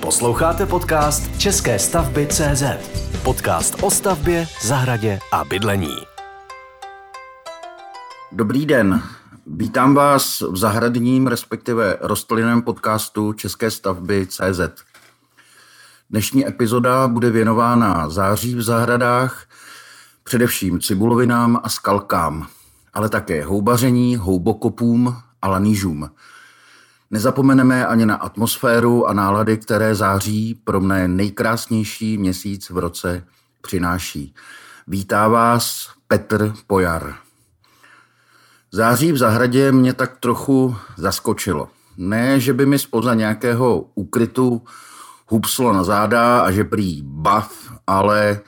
Posloucháte podcast České stavby CZ. Podcast o stavbě, zahradě a bydlení. Dobrý den. Vítám vás v zahradním, respektive rostlinném podcastu České stavby CZ. Dnešní epizoda bude věnována září v zahradách, především cibulovinám a skalkám, ale také houbaření, houbokopům a lanížům – Nezapomeneme ani na atmosféru a nálady, které září pro mne nejkrásnější měsíc v roce přináší. Vítá vás Petr Pojar. Září v zahradě mě tak trochu zaskočilo. Ne, že by mi spoza nějakého úkrytu hupslo na záda a že prý bav, ale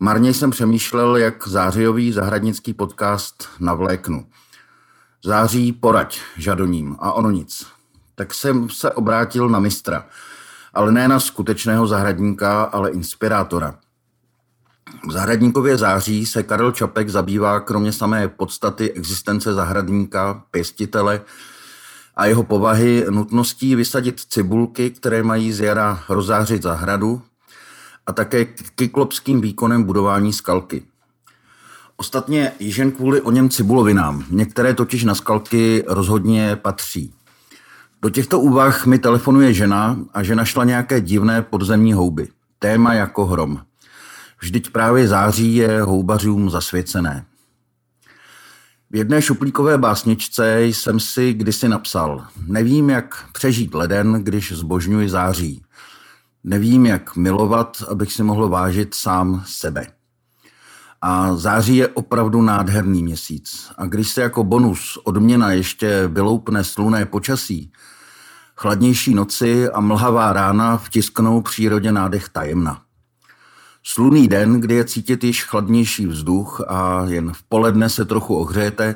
marně jsem přemýšlel, jak zářijový zahradnický podcast navléknu. Září poraď žadoním a ono nic tak jsem se obrátil na mistra. Ale ne na skutečného zahradníka, ale inspirátora. V zahradníkově září se Karel Čapek zabývá kromě samé podstaty existence zahradníka, pěstitele a jeho povahy nutností vysadit cibulky, které mají z jara rozářit zahradu a také kyklopským výkonem budování skalky. Ostatně již jen kvůli o něm cibulovinám. Některé totiž na skalky rozhodně patří. Do těchto úvah mi telefonuje žena a že našla nějaké divné podzemní houby. Téma jako hrom. Vždyť právě září je houbařům zasvěcené. V jedné šuplíkové básničce jsem si kdysi napsal Nevím, jak přežít leden, když zbožňuji září. Nevím, jak milovat, abych si mohl vážit sám sebe. A září je opravdu nádherný měsíc. A když se jako bonus odměna ještě vyloupne sluné počasí, chladnější noci a mlhavá rána vtisknou přírodě nádech tajemna. Sluný den, kdy je cítit již chladnější vzduch a jen v poledne se trochu ohřejete,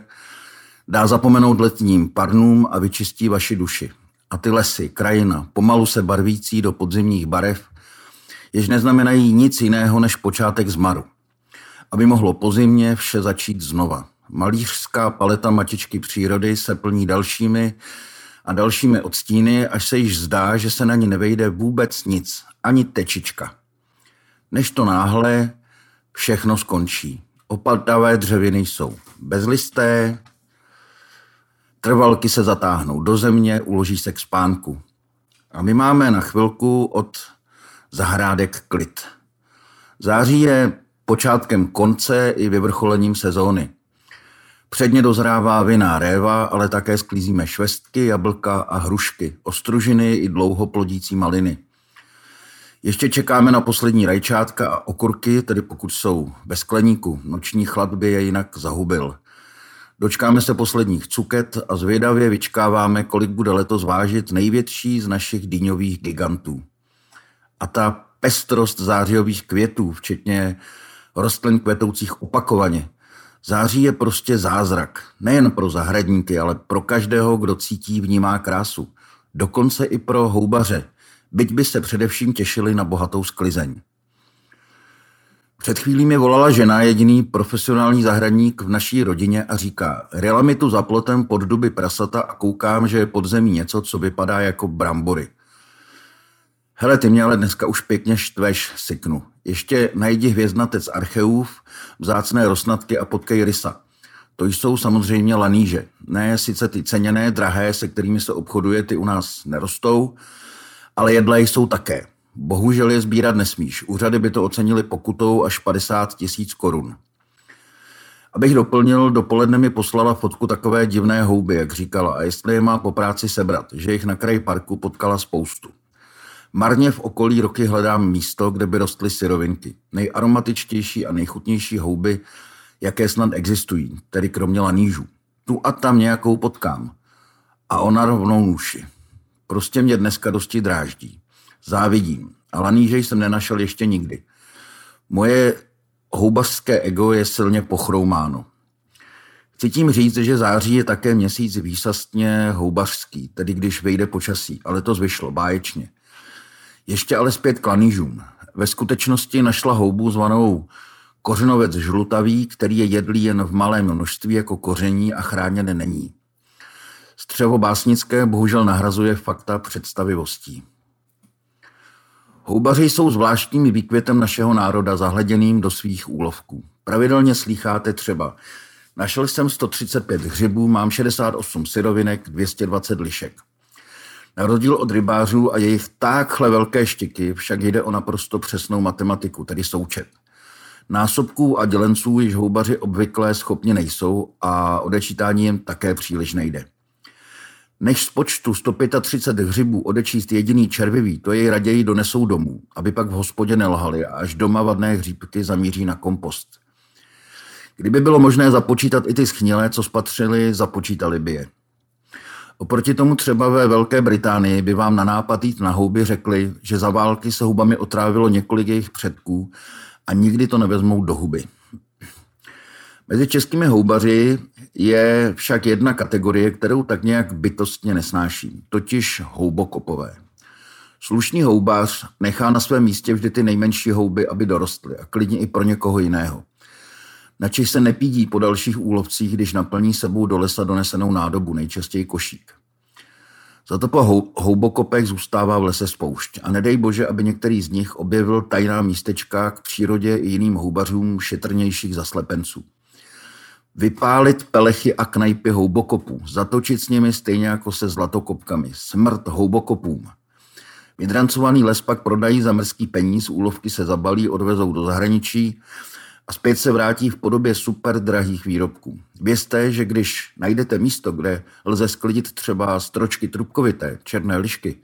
dá zapomenout letním parnům a vyčistí vaši duši. A ty lesy, krajina, pomalu se barvící do podzimních barev, jež neznamenají nic jiného než počátek zmaru aby mohlo pozimně vše začít znova. Malířská paleta matičky přírody se plní dalšími a dalšími odstíny, až se již zdá, že se na ní nevejde vůbec nic, ani tečička. Než to náhle všechno skončí. Opadavé dřeviny jsou bezlisté, trvalky se zatáhnou do země, uloží se k spánku. A my máme na chvilku od zahrádek klid. Září je počátkem konce i vyvrcholením sezóny. Předně dozrává vinná réva, ale také sklízíme švestky, jablka a hrušky, ostružiny i dlouhoplodící maliny. Ještě čekáme na poslední rajčátka a okurky, tedy pokud jsou ve skleníku. Noční chlad by je jinak zahubil. Dočkáme se posledních cuket a zvědavě vyčkáváme, kolik bude letos vážit největší z našich dýňových gigantů. A ta pestrost zářijových květů, včetně rostlin kvetoucích opakovaně. Září je prostě zázrak. Nejen pro zahradníky, ale pro každého, kdo cítí, vnímá krásu. Dokonce i pro houbaře, byť by se především těšili na bohatou sklizeň. Před chvílí mi volala žena, jediný profesionální zahradník v naší rodině a říká, ryla mi tu za plotem pod duby prasata a koukám, že je pod zemí něco, co vypadá jako brambory. Hele, ty mě ale dneska už pěkně štveš, syknu. Ještě najdi hvězdnatec archeův, vzácné rosnatky a potkej rysa. To jsou samozřejmě laníže. Ne sice ty ceněné, drahé, se kterými se obchoduje, ty u nás nerostou, ale jedle jsou také. Bohužel je sbírat nesmíš. Úřady by to ocenili pokutou až 50 tisíc korun. Abych doplnil, dopoledne mi poslala fotku takové divné houby, jak říkala, a jestli je má po práci sebrat, že jich na kraji parku potkala spoustu. Marně v okolí roky hledám místo, kde by rostly syrovinky. Nejaromatičtější a nejchutnější houby, jaké snad existují, tedy kromě lanížů. Tu a tam nějakou potkám. A ona rovnou nůši. Prostě mě dneska dosti dráždí. Závidím. A laníže jsem nenašel ještě nikdy. Moje houbařské ego je silně pochroumáno. Chci tím říct, že září je také měsíc výsastně houbařský, tedy když vejde počasí, ale to zvyšlo báječně. Ještě ale zpět k lanížům. Ve skutečnosti našla houbu zvanou kořenovec žlutavý, který je jedlý jen v malém množství jako koření a chráněné není. Střevo básnické bohužel nahrazuje fakta představivostí. Houbaři jsou zvláštním výkvětem našeho národa zahleděným do svých úlovků. Pravidelně slýcháte třeba Našel jsem 135 hřibů, mám 68 syrovinek, 220 lišek. Na rozdíl od rybářů a jejich takhle velké štiky však jde o naprosto přesnou matematiku, tedy součet. Násobků a dělenců již houbaři obvykle schopni nejsou a odečítání jim také příliš nejde. Než z počtu 135 hřibů odečíst jediný červivý, to jej raději donesou domů, aby pak v hospodě nelhali a až doma vadné hříbky zamíří na kompost. Kdyby bylo možné započítat i ty schnilé, co spatřili, započítali by je. Oproti tomu třeba ve Velké Británii by vám na nápad jít na houby řekli, že za války se hubami otrávilo několik jejich předků a nikdy to nevezmou do huby. Mezi českými houbaři je však jedna kategorie, kterou tak nějak bytostně nesnáším, totiž houbokopové. Slušný houbař nechá na svém místě vždy ty nejmenší houby, aby dorostly a klidně i pro někoho jiného. Načež se nepídí po dalších úlovcích, když naplní sebou do lesa donesenou nádobu, nejčastěji košík. Za to po houbokopech zůstává v lese spoušť a nedej bože, aby některý z nich objevil tajná místečka k přírodě i jiným houbařům šetrnějších zaslepenců. Vypálit pelechy a knajpy houbokopů, zatočit s nimi stejně jako se zlatokopkami. Smrt houbokopům. Vydrancovaný les pak prodají za mrzký peníz, úlovky se zabalí, odvezou do zahraničí a zpět se vrátí v podobě super drahých výrobků. Vězte, že když najdete místo, kde lze sklidit třeba stročky trubkovité, černé lišky,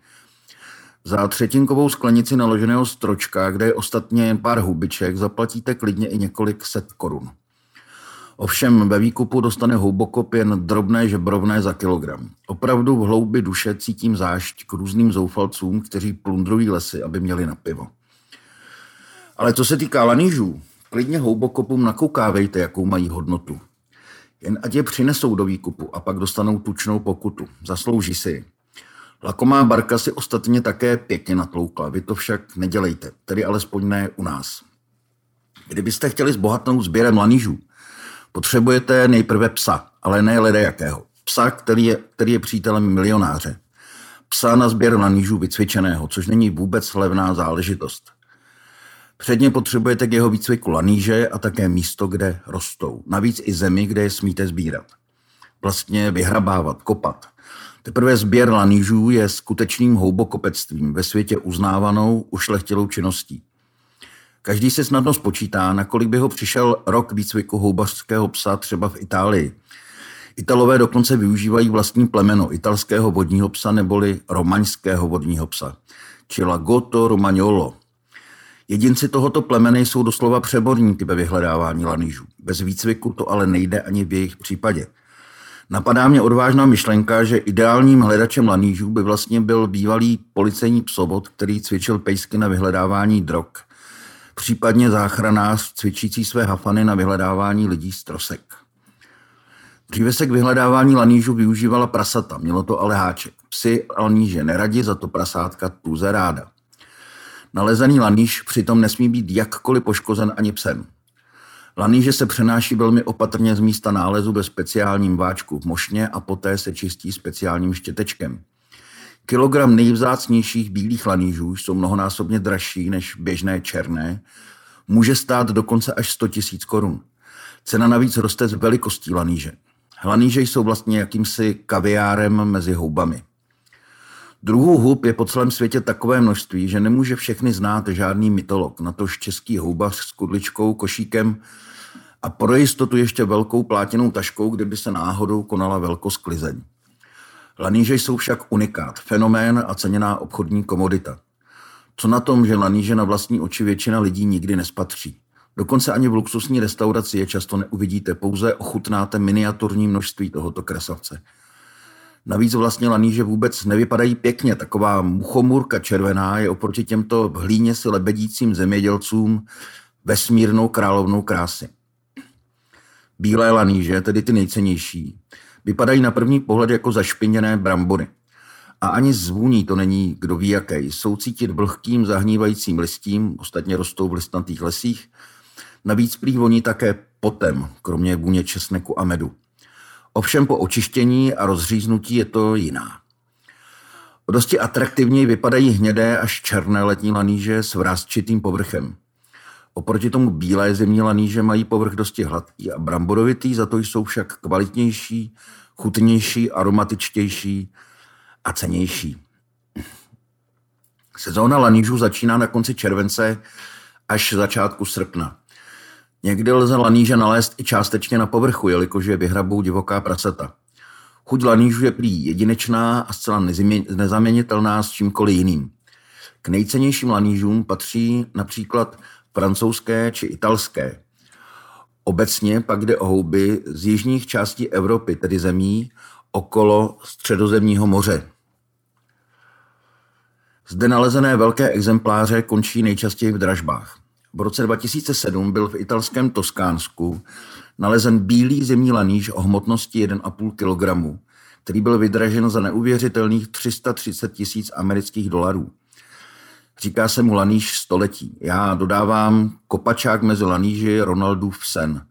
za třetinkovou sklenici naloženého stročka, kde je ostatně jen pár hubiček, zaplatíte klidně i několik set korun. Ovšem ve výkupu dostane houbokop jen drobné žebrovné za kilogram. Opravdu v hloubi duše cítím zášť k různým zoufalcům, kteří plundrují lesy, aby měli na pivo. Ale co se týká lanížů, klidně houbokopům nakoukávejte, jakou mají hodnotu. Jen ať je přinesou do výkupu a pak dostanou tučnou pokutu. Zaslouží si ji. Lakomá barka si ostatně také pěkně natloukla, vy to však nedělejte, tedy alespoň ne u nás. Kdybyste chtěli zbohatnout sběrem lanížů, Potřebujete nejprve psa, ale ne lede jakého. Psa, který je, který je přítelem milionáře. Psa na sběr na nížů vycvičeného, což není vůbec levná záležitost. Předně potřebujete k jeho výcviku laníže a také místo, kde rostou. Navíc i zemi, kde je smíte sbírat. Vlastně vyhrabávat, kopat. Teprve sběr lanížů je skutečným houbokopectvím, ve světě uznávanou, ušlechtilou činností. Každý si snadno spočítá, nakolik by ho přišel rok výcviku houbařského psa třeba v Itálii. Italové dokonce využívají vlastní plemeno italského vodního psa neboli romaňského vodního psa, či Lagotto Romagnolo. Jedinci tohoto plemene jsou doslova přeborníky ve vyhledávání lanížů. Bez výcviku to ale nejde ani v jejich případě. Napadá mě odvážná myšlenka, že ideálním hledačem lanížů by vlastně byl bývalý policejní psobot, který cvičil pejsky na vyhledávání drog – případně záchranář cvičící své hafany na vyhledávání lidí z trosek. Dříve se k vyhledávání lanížů využívala prasata, mělo to ale háček. Psy laníže neradi, za to prasátka tuze ráda. Nalezený laníž přitom nesmí být jakkoliv poškozen ani psem. Laníže se přenáší velmi opatrně z místa nálezu ve speciálním váčku v mošně a poté se čistí speciálním štětečkem. Kilogram nejvzácnějších bílých lanížů jsou mnohonásobně dražší než běžné černé. Může stát dokonce až 100 tisíc korun. Cena navíc roste z velikostí laníže. Laníže jsou vlastně jakýmsi kaviárem mezi houbami. Druhů hub je po celém světě takové množství, že nemůže všechny znát žádný mytolog, natož český houbař s kudličkou, košíkem a pro jistotu ještě velkou plátěnou taškou, kdyby se náhodou konala velkosklizeň. Laníže jsou však unikát, fenomén a ceněná obchodní komodita. Co na tom, že laníže na vlastní oči většina lidí nikdy nespatří. Dokonce ani v luxusní restauraci je často neuvidíte, pouze ochutnáte miniaturní množství tohoto krasavce. Navíc vlastně laníže vůbec nevypadají pěkně. Taková muchomůrka červená je oproti těmto hlíně si lebedícím zemědělcům vesmírnou královnou krásy. Bílé laníže, tedy ty nejcennější, Vypadají na první pohled jako zašpiněné brambory. A ani zvůní to není kdo ví jaké. Jsou cítit vlhkým zahnívajícím listím, ostatně rostou v listnatých lesích. Navíc prý voní také potem, kromě vůně česneku a medu. Ovšem po očištění a rozříznutí je to jiná. dosti atraktivněji vypadají hnědé až černé letní laníže s vrázčitým povrchem. Oproti tomu bílé zimní laníže mají povrch dosti hladký a bramborovitý, za to jsou však kvalitnější, chutnější, aromatičtější a cenější. Sezóna lanížů začíná na konci července až začátku srpna. Někdy lze laníže nalézt i částečně na povrchu, jelikož je vyhrabou divoká prasata. Chuť lanížů je prý jedinečná a zcela nezaměnitelná s čímkoliv jiným. K nejcennějším lanížům patří například francouzské či italské. Obecně pak jde o houby z jižních částí Evropy, tedy zemí okolo středozemního moře. Zde nalezené velké exempláře končí nejčastěji v dražbách. V roce 2007 byl v italském Toskánsku nalezen bílý zimní laníž o hmotnosti 1,5 kg, který byl vydražen za neuvěřitelných 330 tisíc amerických dolarů. Říká se mu laníž století. Já dodávám kopačák mezi laníži Ronaldův sen.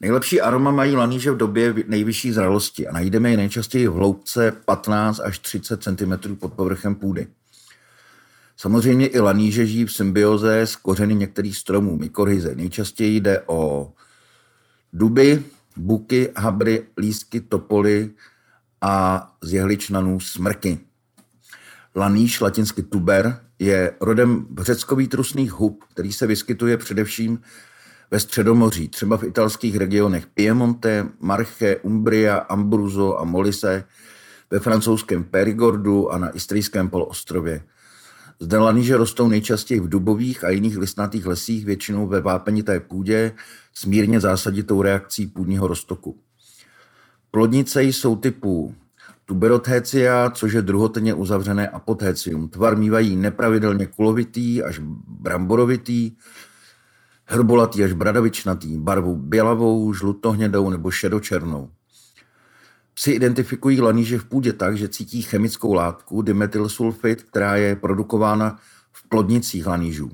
Nejlepší aroma mají laníže v době nejvyšší zralosti a najdeme je nejčastěji v hloubce 15 až 30 cm pod povrchem půdy. Samozřejmě i laníže žijí v symbioze s kořeny některých stromů, mykorhize. Nejčastěji jde o duby, buky, habry, lístky, topoly a z jehličnanů smrky. Laníš, latinsky tuber, je rodem řeckový trusných hub, který se vyskytuje především ve Středomoří, třeba v italských regionech Piemonte, Marche, Umbria, Ambruzo a Molise, ve francouzském Perigordu a na Istrijském poloostrově. Zde laníže rostou nejčastěji v dubových a jiných listnatých lesích, většinou ve vápenité půdě s mírně zásaditou reakcí půdního roztoku. Plodnice jsou typu tuberothecia, což je druhotenně uzavřené apothecium. Tvar mývají nepravidelně kulovitý až bramborovitý, hrbolatý až bradavičnatý, barvu bělavou, žlutohnědou nebo šedočernou. Psi identifikují laníže v půdě tak, že cítí chemickou látku dimetylsulfid, která je produkována v plodnicích lanížů.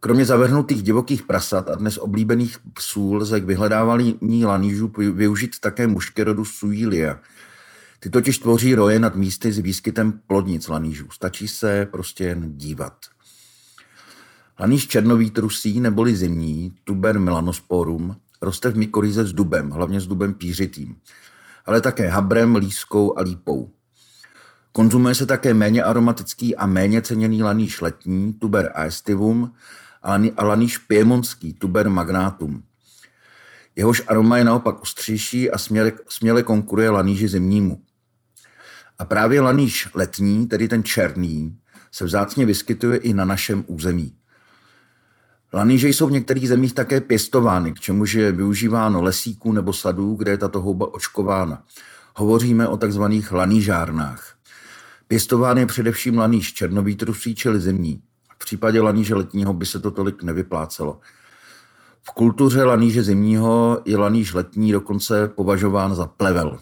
Kromě zavrhnutých divokých prasat a dnes oblíbených psů lze k vyhledávání lanížů využít také mušky rodu Suilia. Ty totiž tvoří roje nad místy s výskytem plodnic lanížů. Stačí se prostě jen dívat. Laníž černový trusí neboli zimní, tuber melanosporum, roste v mykoryze s dubem, hlavně s dubem pířitým ale také habrem, lískou a lípou. Konzumuje se také méně aromatický a méně ceněný laníš letní, tuber aestivum, a laníš piemonský, tuber magnatum. Jehož aroma je naopak ostřejší a směle, směle konkuruje laníži zimnímu. A právě laníš letní, tedy ten černý, se vzácně vyskytuje i na našem území. Laníže jsou v některých zemích také pěstovány, k čemuž je využíváno lesíků nebo sadů, kde je tato houba očkována. Hovoříme o takzvaných lanížárnách. Pěstován je především laníž černovýtrusí, čili zimní. V případě laníže letního by se to tolik nevyplácelo. V kultuře laníže zimního je laníž letní dokonce považován za plevel.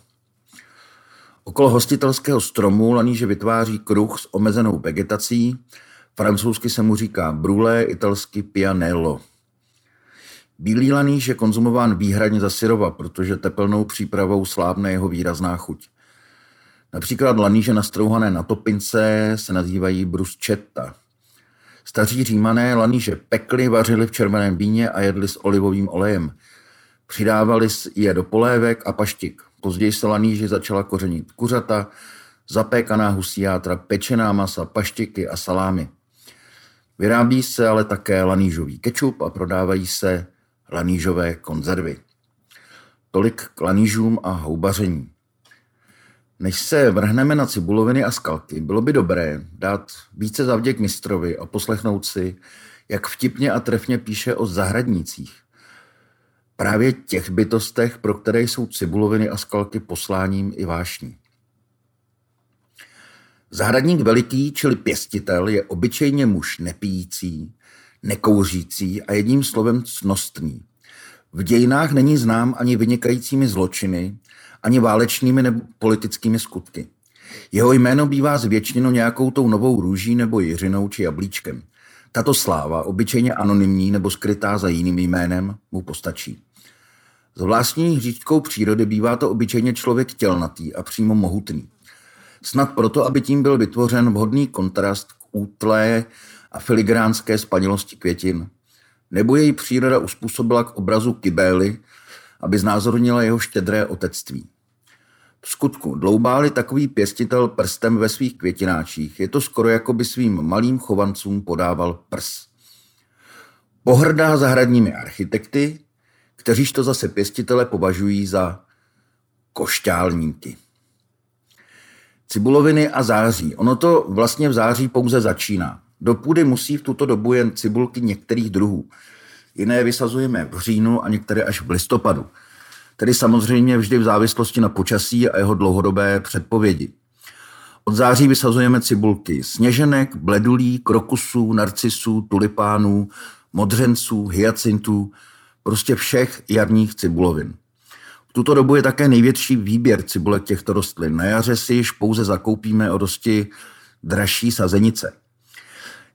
Okolo hostitelského stromu laníže vytváří kruh s omezenou vegetací, Francouzsky se mu říká brulé, italsky pianello. Bílý laníž je konzumován výhradně za syrova, protože tepelnou přípravou slábne jeho výrazná chuť. Například laníže nastrouhané na topince se nazývají bruschetta. Staří římané laníže pekli, vařili v červeném víně a jedli s olivovým olejem. Přidávali je do polévek a paštik. Později se laníži začala kořenit kuřata, zapékaná husí játra, pečená masa, paštiky a salámy. Vyrábí se ale také lanížový kečup a prodávají se lanížové konzervy. Tolik k lanížům a houbaření. Než se vrhneme na cibuloviny a skalky, bylo by dobré dát více zavděk mistrovi a poslechnout si, jak vtipně a trefně píše o zahradnících. Právě těch bytostech, pro které jsou cibuloviny a skalky posláním i vášní. Zahradník veliký, čili pěstitel, je obyčejně muž nepijící, nekouřící a jedním slovem cnostný. V dějinách není znám ani vynikajícími zločiny, ani válečnými nebo politickými skutky. Jeho jméno bývá zvětšněno nějakou tou novou růží nebo jiřinou či jablíčkem. Tato sláva, obyčejně anonymní nebo skrytá za jiným jménem, mu postačí. Z vlastní hříčkou přírody bývá to obyčejně člověk tělnatý a přímo mohutný. Snad proto, aby tím byl vytvořen vhodný kontrast k útlé a filigránské spanilosti květin. Nebo její příroda uspůsobila k obrazu kybély, aby znázornila jeho štědré otectví. V skutku, dloubáli takový pěstitel prstem ve svých květináčích, je to skoro jako by svým malým chovancům podával prs. Pohrdá zahradními architekty, kteříž to zase pěstitele považují za košťálníky. Cibuloviny a září. Ono to vlastně v září pouze začíná. Do půdy musí v tuto dobu jen cibulky některých druhů. Jiné vysazujeme v říjnu a některé až v listopadu. Tedy samozřejmě vždy v závislosti na počasí a jeho dlouhodobé předpovědi. Od září vysazujeme cibulky sněženek, bledulí, krokusů, narcisů, tulipánů, modřenců, hyacintů, prostě všech jarních cibulovin. V tuto dobu je také největší výběr cibulek těchto rostlin. Na jaře si již pouze zakoupíme o dosti dražší sazenice.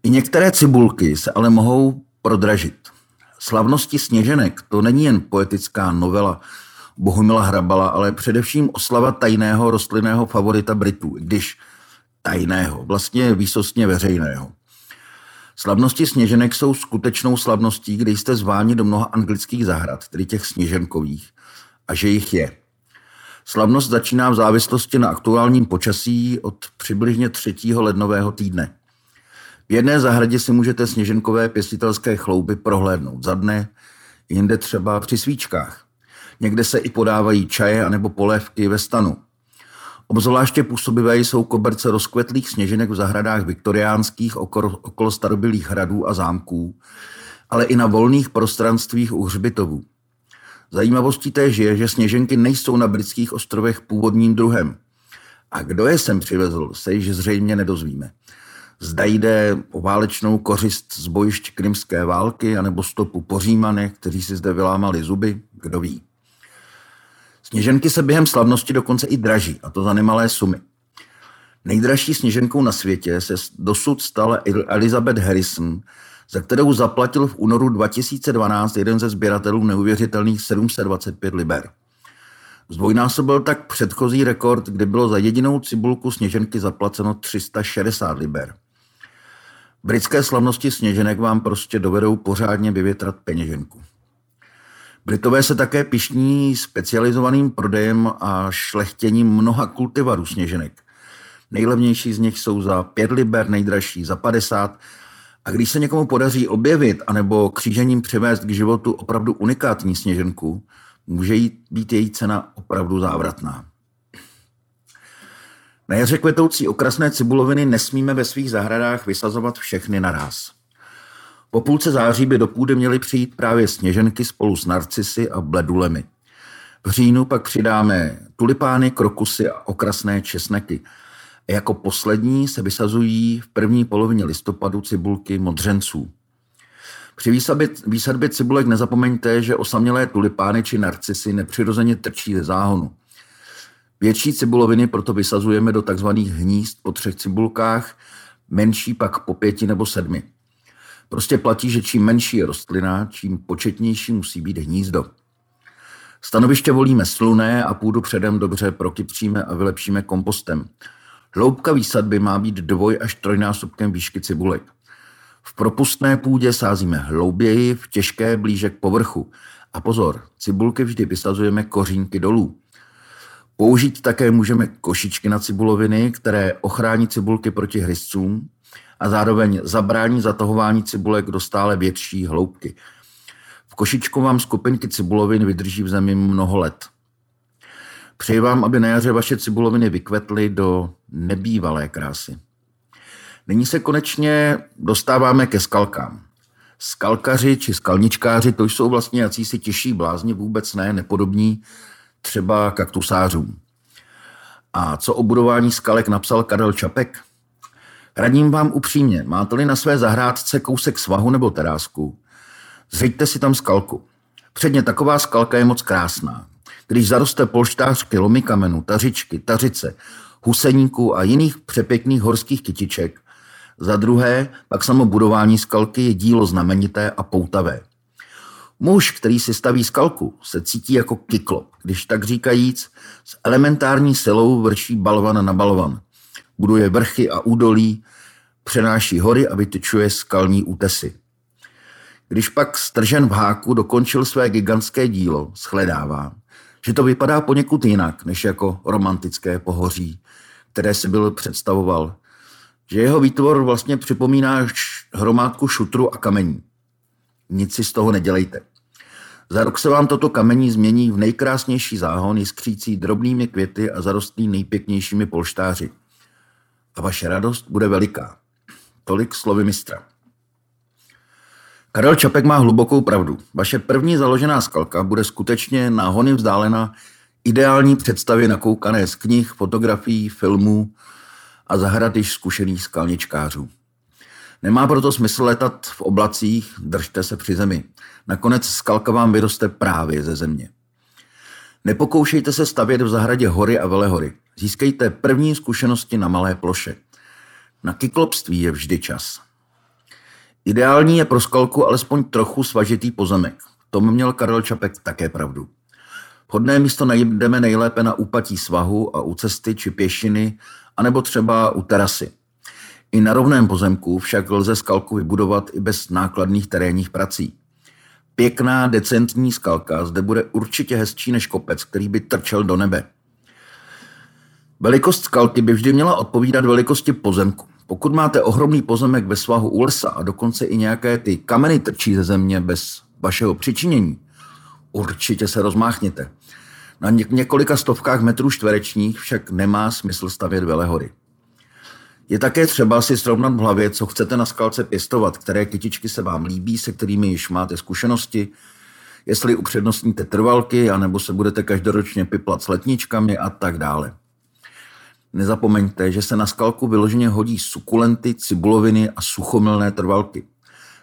I některé cibulky se ale mohou prodražit. Slavnosti sněženek to není jen poetická novela Bohumila Hrabala, ale především oslava tajného rostlinného favorita Britů, když tajného, vlastně výsostně veřejného. Slavnosti sněženek jsou skutečnou slavností, kdy jste zváni do mnoha anglických zahrad, tedy těch sněženkových, a že jich je. Slavnost začíná v závislosti na aktuálním počasí od přibližně 3. lednového týdne. V jedné zahradě si můžete sněženkové pěstitelské chlouby prohlédnout za dne, jinde třeba při svíčkách. Někde se i podávají čaje anebo polévky ve stanu. Obzvláště působivé jsou koberce rozkvetlých sněženek v zahradách viktoriánských okolo, starobylých hradů a zámků, ale i na volných prostranstvích u hřbitovů. Zajímavostí též je, že sněženky nejsou na britských ostrovech původním druhem. A kdo je sem přivezl, se již zřejmě nedozvíme. Zda jde o válečnou kořist z bojišť krymské války anebo stopu po Římanech, kteří si zde vylámali zuby, kdo ví. Sněženky se během slavnosti dokonce i draží, a to za nemalé sumy. Nejdražší sněženkou na světě se dosud stala Elizabeth Harrison, za kterou zaplatil v únoru 2012 jeden ze sběratelů neuvěřitelných 725 liber. Zdvojnásobil tak předchozí rekord, kdy bylo za jedinou cibulku sněženky zaplaceno 360 liber. Britské slavnosti sněženek vám prostě dovedou pořádně vyvětrat peněženku. Britové se také pišní specializovaným prodejem a šlechtěním mnoha kultivarů sněženek. Nejlevnější z nich jsou za 5 liber, nejdražší za 50. A když se někomu podaří objevit anebo křížením přivést k životu opravdu unikátní sněženku, může jí být její cena opravdu závratná. Na jaře kvetoucí okrasné cibuloviny nesmíme ve svých zahradách vysazovat všechny naraz. Po půlce září by do půdy měly přijít právě sněženky spolu s narcisy a bledulemi. V říjnu pak přidáme tulipány, krokusy a okrasné česneky. Jako poslední se vysazují v první polovině listopadu cibulky modřenců. Při výsadbě, výsadbě cibulek nezapomeňte, že osamělé tulipány či narcisy nepřirozeně trčí ze záhonu. Větší cibuloviny proto vysazujeme do tzv. hnízd po třech cibulkách, menší pak po pěti nebo sedmi. Prostě platí, že čím menší je rostlina, čím početnější musí být hnízdo. Stanoviště volíme sluné a půdu předem dobře prokypříme a vylepšíme kompostem. Hloubka výsadby má být dvoj až trojnásobkem výšky cibulek. V propustné půdě sázíme hlouběji, v těžké blíže k povrchu. A pozor, cibulky vždy vysazujeme kořínky dolů. Použít také můžeme košičky na cibuloviny, které ochrání cibulky proti hryzcům a zároveň zabrání zatahování cibulek do stále větší hloubky. V košičku vám skupinky cibulovin vydrží v zemi mnoho let. Přeji vám, aby na jaře vaše cibuloviny vykvetly do nebývalé krásy. Nyní se konečně dostáváme ke skalkám. Skalkaři či skalničkáři, to jsou vlastně jacísi těžší blázni, vůbec ne, nepodobní třeba kaktusářům. A co o budování skalek napsal Karel Čapek? Radím vám upřímně, máte-li na své zahrádce kousek svahu nebo terásku, zřiďte si tam skalku. Předně taková skalka je moc krásná. Když zaroste polštářky, lomy kamenu, tařičky, tařice, huseníků a jiných přepěkných horských kytiček, za druhé, pak samo budování skalky je dílo znamenité a poutavé. Muž, který si staví skalku, se cítí jako kyklop, když tak říkajíc s elementární silou vrší balvan na balvan – buduje vrchy a údolí, přenáší hory a vytyčuje skalní útesy. Když pak stržen v háku dokončil své gigantské dílo, shledává, že to vypadá poněkud jinak, než jako romantické pohoří, které si byl představoval. Že jeho výtvor vlastně připomíná hromádku šutru a kamení. Nic si z toho nedělejte. Za rok se vám toto kamení změní v nejkrásnější záhon, jiskřící drobnými květy a zarostlý nejpěknějšími polštáři. A vaše radost bude veliká. Tolik slovy mistra. Karel Čapek má hlubokou pravdu. Vaše první založená skalka bude skutečně náhony vzdálena ideální představě nakoukané z knih, fotografií, filmů a zahrad již zkušených skalničkářů. Nemá proto smysl letat v oblacích, držte se při zemi. Nakonec skalka vám vyroste právě ze země. Nepokoušejte se stavět v zahradě hory a velehory. Získejte první zkušenosti na malé ploše. Na kyklopství je vždy čas. Ideální je pro skalku alespoň trochu svažitý pozemek. Tom měl Karel Čapek také pravdu. Vhodné místo najdeme nejlépe na úpatí svahu a u cesty či pěšiny, anebo třeba u terasy. I na rovném pozemku však lze skalku vybudovat i bez nákladných terénních prací. Pěkná, decentní skalka zde bude určitě hezčí než kopec, který by trčel do nebe. Velikost skalky by vždy měla odpovídat velikosti pozemku. Pokud máte ohromný pozemek ve svahu u lesa a dokonce i nějaké ty kameny trčí ze země bez vašeho přičinění, určitě se rozmáchněte. Na několika stovkách metrů čtverečních však nemá smysl stavět velehory. Je také třeba si srovnat v hlavě, co chcete na skalce pěstovat, které kytičky se vám líbí, se kterými již máte zkušenosti, jestli upřednostníte trvalky, anebo se budete každoročně piplat s letničkami a tak dále. Nezapomeňte, že se na skalku vyloženě hodí sukulenty, cibuloviny a suchomilné trvalky.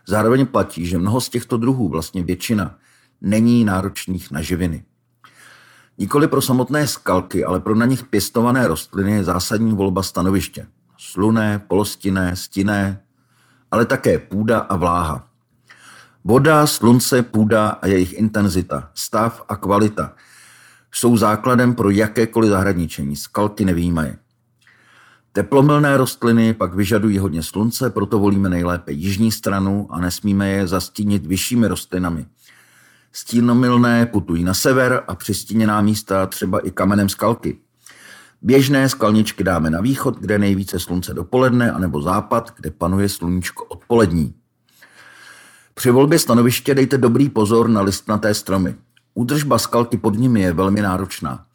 Zároveň platí, že mnoho z těchto druhů, vlastně většina, není náročných na živiny. Nikoli pro samotné skalky, ale pro na nich pěstované rostliny je zásadní volba stanoviště. Sluné, polostinné, stinné, ale také půda a vláha. Voda, slunce, půda a jejich intenzita, stav a kvalita – jsou základem pro jakékoliv zahradničení, skalky nevýjímaje. Teplomilné rostliny pak vyžadují hodně slunce, proto volíme nejlépe jižní stranu a nesmíme je zastínit vyššími rostlinami. Stínomilné putují na sever a přistíněná místa třeba i kamenem skalky. Běžné skalničky dáme na východ, kde nejvíce slunce dopoledne, anebo západ, kde panuje sluníčko odpolední. Při volbě stanoviště dejte dobrý pozor na listnaté stromy. Údržba skalky pod nimi je velmi náročná.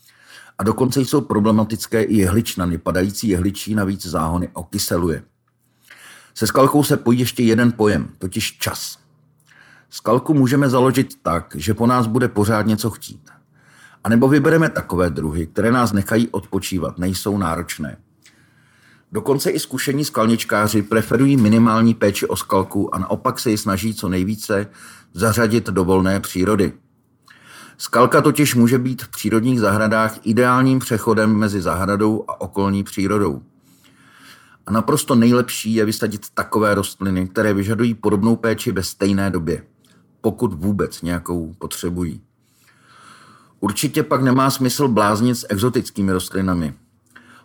A dokonce jsou problematické i jehličnany. Padající jehličí navíc záhony okyseluje. Se skalkou se pojí ještě jeden pojem, totiž čas. Skalku můžeme založit tak, že po nás bude pořád něco chtít. A nebo vybereme takové druhy, které nás nechají odpočívat, nejsou náročné. Dokonce i zkušení skalničkáři preferují minimální péči o skalku a naopak se ji snaží co nejvíce zařadit do volné přírody – Skalka totiž může být v přírodních zahradách ideálním přechodem mezi zahradou a okolní přírodou. A naprosto nejlepší je vysadit takové rostliny, které vyžadují podobnou péči ve stejné době, pokud vůbec nějakou potřebují. Určitě pak nemá smysl bláznit s exotickými rostlinami.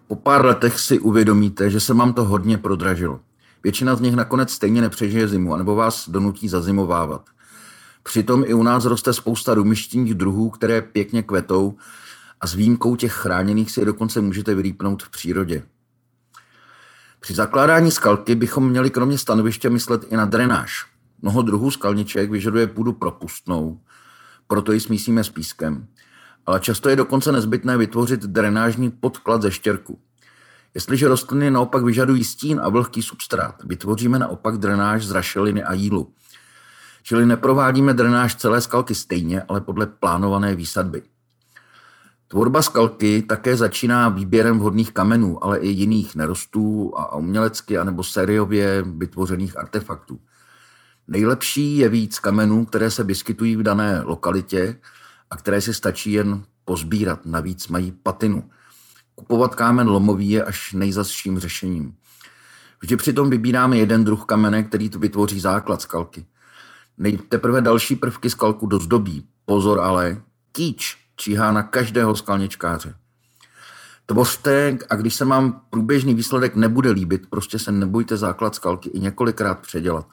Po pár letech si uvědomíte, že se vám to hodně prodražilo. Většina z nich nakonec stejně nepřežije zimu, anebo vás donutí zazimovávat – Přitom i u nás roste spousta rumištěních druhů, které pěkně kvetou a s výjimkou těch chráněných si je dokonce můžete vyrýpnout v přírodě. Při zakládání skalky bychom měli kromě stanoviště myslet i na drenáž. Mnoho druhů skalniček vyžaduje půdu propustnou, proto ji smísíme s pískem. Ale často je dokonce nezbytné vytvořit drenážní podklad ze štěrku. Jestliže rostliny naopak vyžadují stín a vlhký substrát, vytvoříme naopak drenáž z rašeliny a jílu. Čili neprovádíme drenáž celé skalky stejně, ale podle plánované výsadby. Tvorba skalky také začíná výběrem vhodných kamenů, ale i jiných nerostů a umělecky anebo sériově vytvořených artefaktů. Nejlepší je víc kamenů, které se vyskytují v dané lokalitě a které si stačí jen pozbírat, navíc mají patinu. Kupovat kámen lomový je až nejzasším řešením. Vždy přitom vybíráme jeden druh kamene, který vytvoří základ skalky – Teprve další prvky skalku dozdobí. Pozor ale, kýč číhá na každého skalničkáře. Tvořte a když se vám průběžný výsledek nebude líbit, prostě se nebojte základ skalky i několikrát předělat.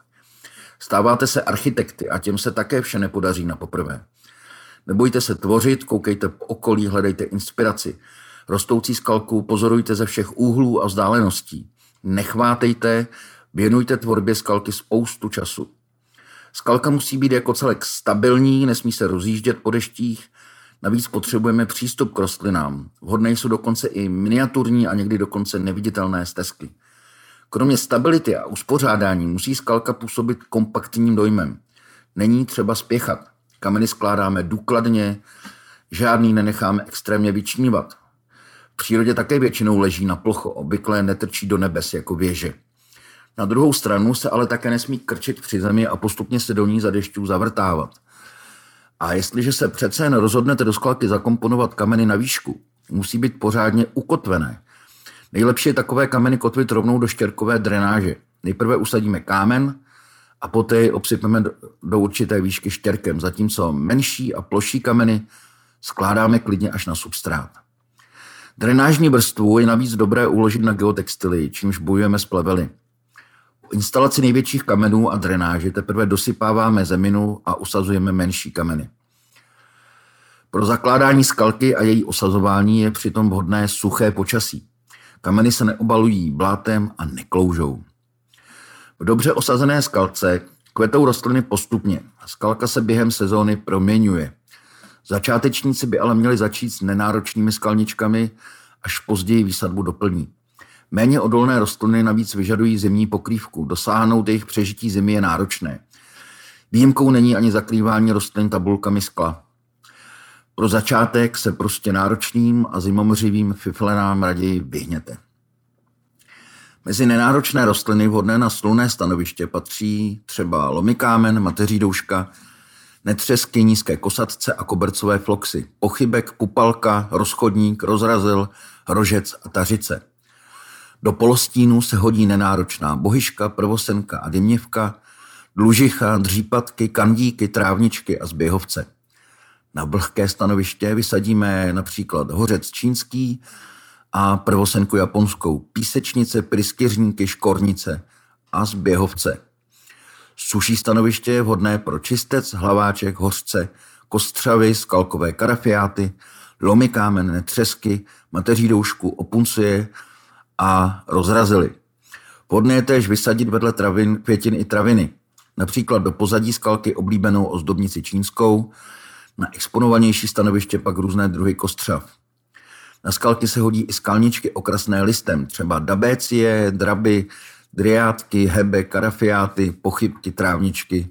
Stáváte se architekty a těm se také vše nepodaří na poprvé. Nebojte se tvořit, koukejte po okolí, hledejte inspiraci. Rostoucí skalku pozorujte ze všech úhlů a vzdáleností. Nechvátejte, věnujte tvorbě skalky spoustu času. Skalka musí být jako celek stabilní, nesmí se rozjíždět po deštích, navíc potřebujeme přístup k rostlinám. Vhodné jsou dokonce i miniaturní a někdy dokonce neviditelné stezky. Kromě stability a uspořádání musí skalka působit kompaktním dojmem. Není třeba spěchat. Kameny skládáme důkladně, žádný nenecháme extrémně vyčnívat. V přírodě také většinou leží na plocho, obvykle netrčí do nebes jako věže. Na druhou stranu se ale také nesmí krčit při zemi a postupně se do ní za dešťů zavrtávat. A jestliže se přece jen rozhodnete do skladky zakomponovat kameny na výšku, musí být pořádně ukotvené. Nejlepší je takové kameny kotvit rovnou do štěrkové drenáže. Nejprve usadíme kámen a poté ji obsypeme do určité výšky štěrkem, zatímco menší a ploší kameny skládáme klidně až na substrát. Drenážní vrstvu je navíc dobré uložit na geotextily, čímž bojujeme s plevely. Po instalaci největších kamenů a drenáže teprve dosypáváme zeminu a usazujeme menší kameny. Pro zakládání skalky a její osazování je přitom vhodné suché počasí. Kameny se neobalují blátem a nekloužou. V dobře osazené skalce kvetou rostliny postupně. Skalka se během sezóny proměňuje. Začátečníci by ale měli začít s nenáročnými skalničkami, až později výsadbu doplní. Méně odolné rostliny navíc vyžadují zimní pokrývku. Dosáhnout jejich přežití zimy je náročné. Výjimkou není ani zakrývání rostlin tabulkami skla. Pro začátek se prostě náročným a zimomřivým fiflenám raději vyhněte. Mezi nenáročné rostliny vhodné na slunné stanoviště patří třeba lomikámen, mateří douška, netřesky, nízké kosatce a kobercové floxy, pochybek, pupalka, rozchodník, rozrazil, rožec a tařice. Do polostínu se hodí nenáročná bohyška, prvosenka a dyměvka, dlužicha, dřípatky, kandíky, trávničky a zběhovce. Na vlhké stanoviště vysadíme například hořec čínský a prvosenku japonskou, písečnice, pryskyřníky, škornice a zběhovce. Suší stanoviště je vhodné pro čistec, hlaváček, hořce, kostřavy, skalkové karafiáty, lomy kámen, třesky, mateří doušku, opuncie a rozrazily. Vhodné je též vysadit vedle travin, květin i traviny, například do pozadí skalky oblíbenou ozdobnici čínskou, na exponovanější stanoviště pak různé druhy kostřav. Na skalky se hodí i skalničky okrasné listem, třeba dabécie, draby, driátky, hebe, karafiáty, pochybky, trávničky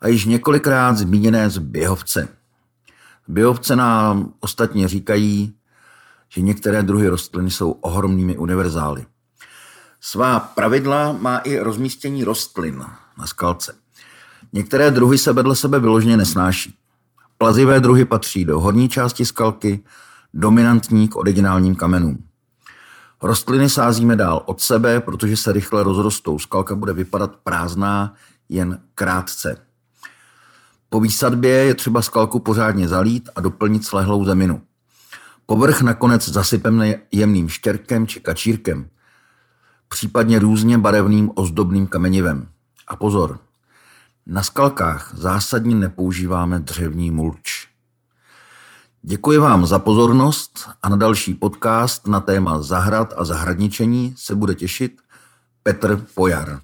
a již několikrát zmíněné zběhovce. Zběhovce nám ostatně říkají, že některé druhy rostliny jsou ohromnými univerzály. Svá pravidla má i rozmístění rostlin na skalce. Některé druhy se vedle sebe vyloženě nesnáší. Plazivé druhy patří do horní části skalky, dominantní k originálním kamenům. Rostliny sázíme dál od sebe, protože se rychle rozrostou. Skalka bude vypadat prázdná jen krátce. Po výsadbě je třeba skalku pořádně zalít a doplnit slehlou zeminu. Povrch nakonec zasypeme jemným štěrkem či kačírkem, případně různě barevným ozdobným kamenivem. A pozor, na skalkách zásadně nepoužíváme dřevní mulč. Děkuji vám za pozornost a na další podcast na téma zahrad a zahradničení se bude těšit Petr Pojar.